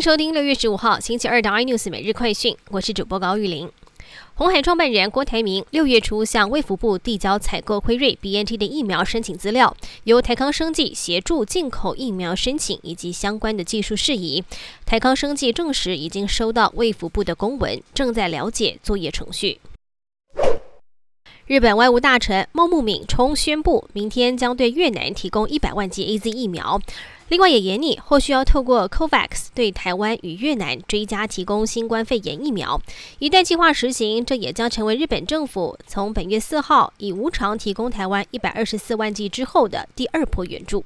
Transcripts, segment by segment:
收听六月十五号星期二的 iNews 每日快讯，我是主播高玉玲。红海创办人郭台铭六月初向卫福部递交采购辉瑞 BNT 的疫苗申请资料，由台康生技协助进口疫苗申请以及相关的技术事宜。台康生技证实已经收到卫福部的公文，正在了解作业程序。日本外务大臣茂木敏充宣布，明天将对越南提供一百万剂 A Z 疫苗。另外也严厉后续要透过 COVAX 对台湾与越南追加提供新冠肺炎疫苗。一旦计划实行，这也将成为日本政府从本月四号以无偿提供台湾一百二十四万剂之后的第二波援助。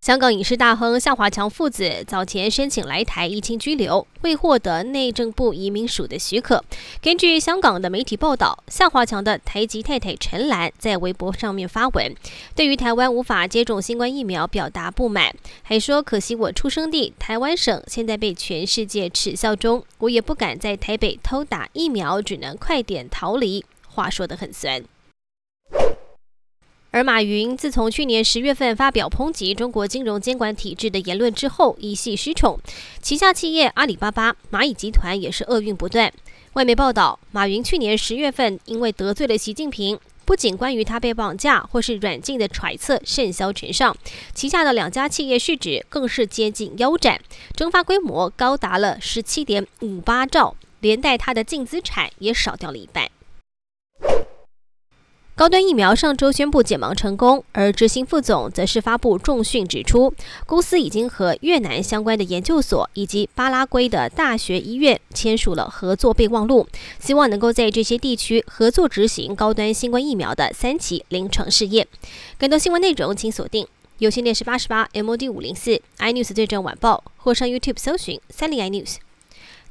香港影视大亨向华强父子早前申请来台疫情居留，未获得内政部移民署的许可。根据香港的媒体报道，向华强的台籍太太陈兰在微博上面发文，对于台湾无法接种新冠疫苗表达不满，还说：“可惜我出生地台湾省现在被全世界耻笑中，我也不敢在台北偷打疫苗，只能快点逃离。”话说得很酸。而马云自从去年十月份发表抨击中国金融监管体制的言论之后，一系失宠，旗下企业阿里巴巴、蚂蚁集团也是厄运不断。外媒报道，马云去年十月份因为得罪了习近平，不仅关于他被绑架或是软禁的揣测甚嚣尘上，旗下的两家企业市值更是接近腰斩，蒸发规模高达了十七点五八兆，连带他的净资产也少掉了一半。高端疫苗上周宣布解盲成功，而执行副总则是发布重讯，指出公司已经和越南相关的研究所以及巴拉圭的大学医院签署了合作备忘录，希望能够在这些地区合作执行高端新冠疫苗的三期临床试验。更多新闻内容请锁定有线电视八十八 MOD 五零四 iNews 最正晚报，或上 YouTube 搜寻三零 iNews。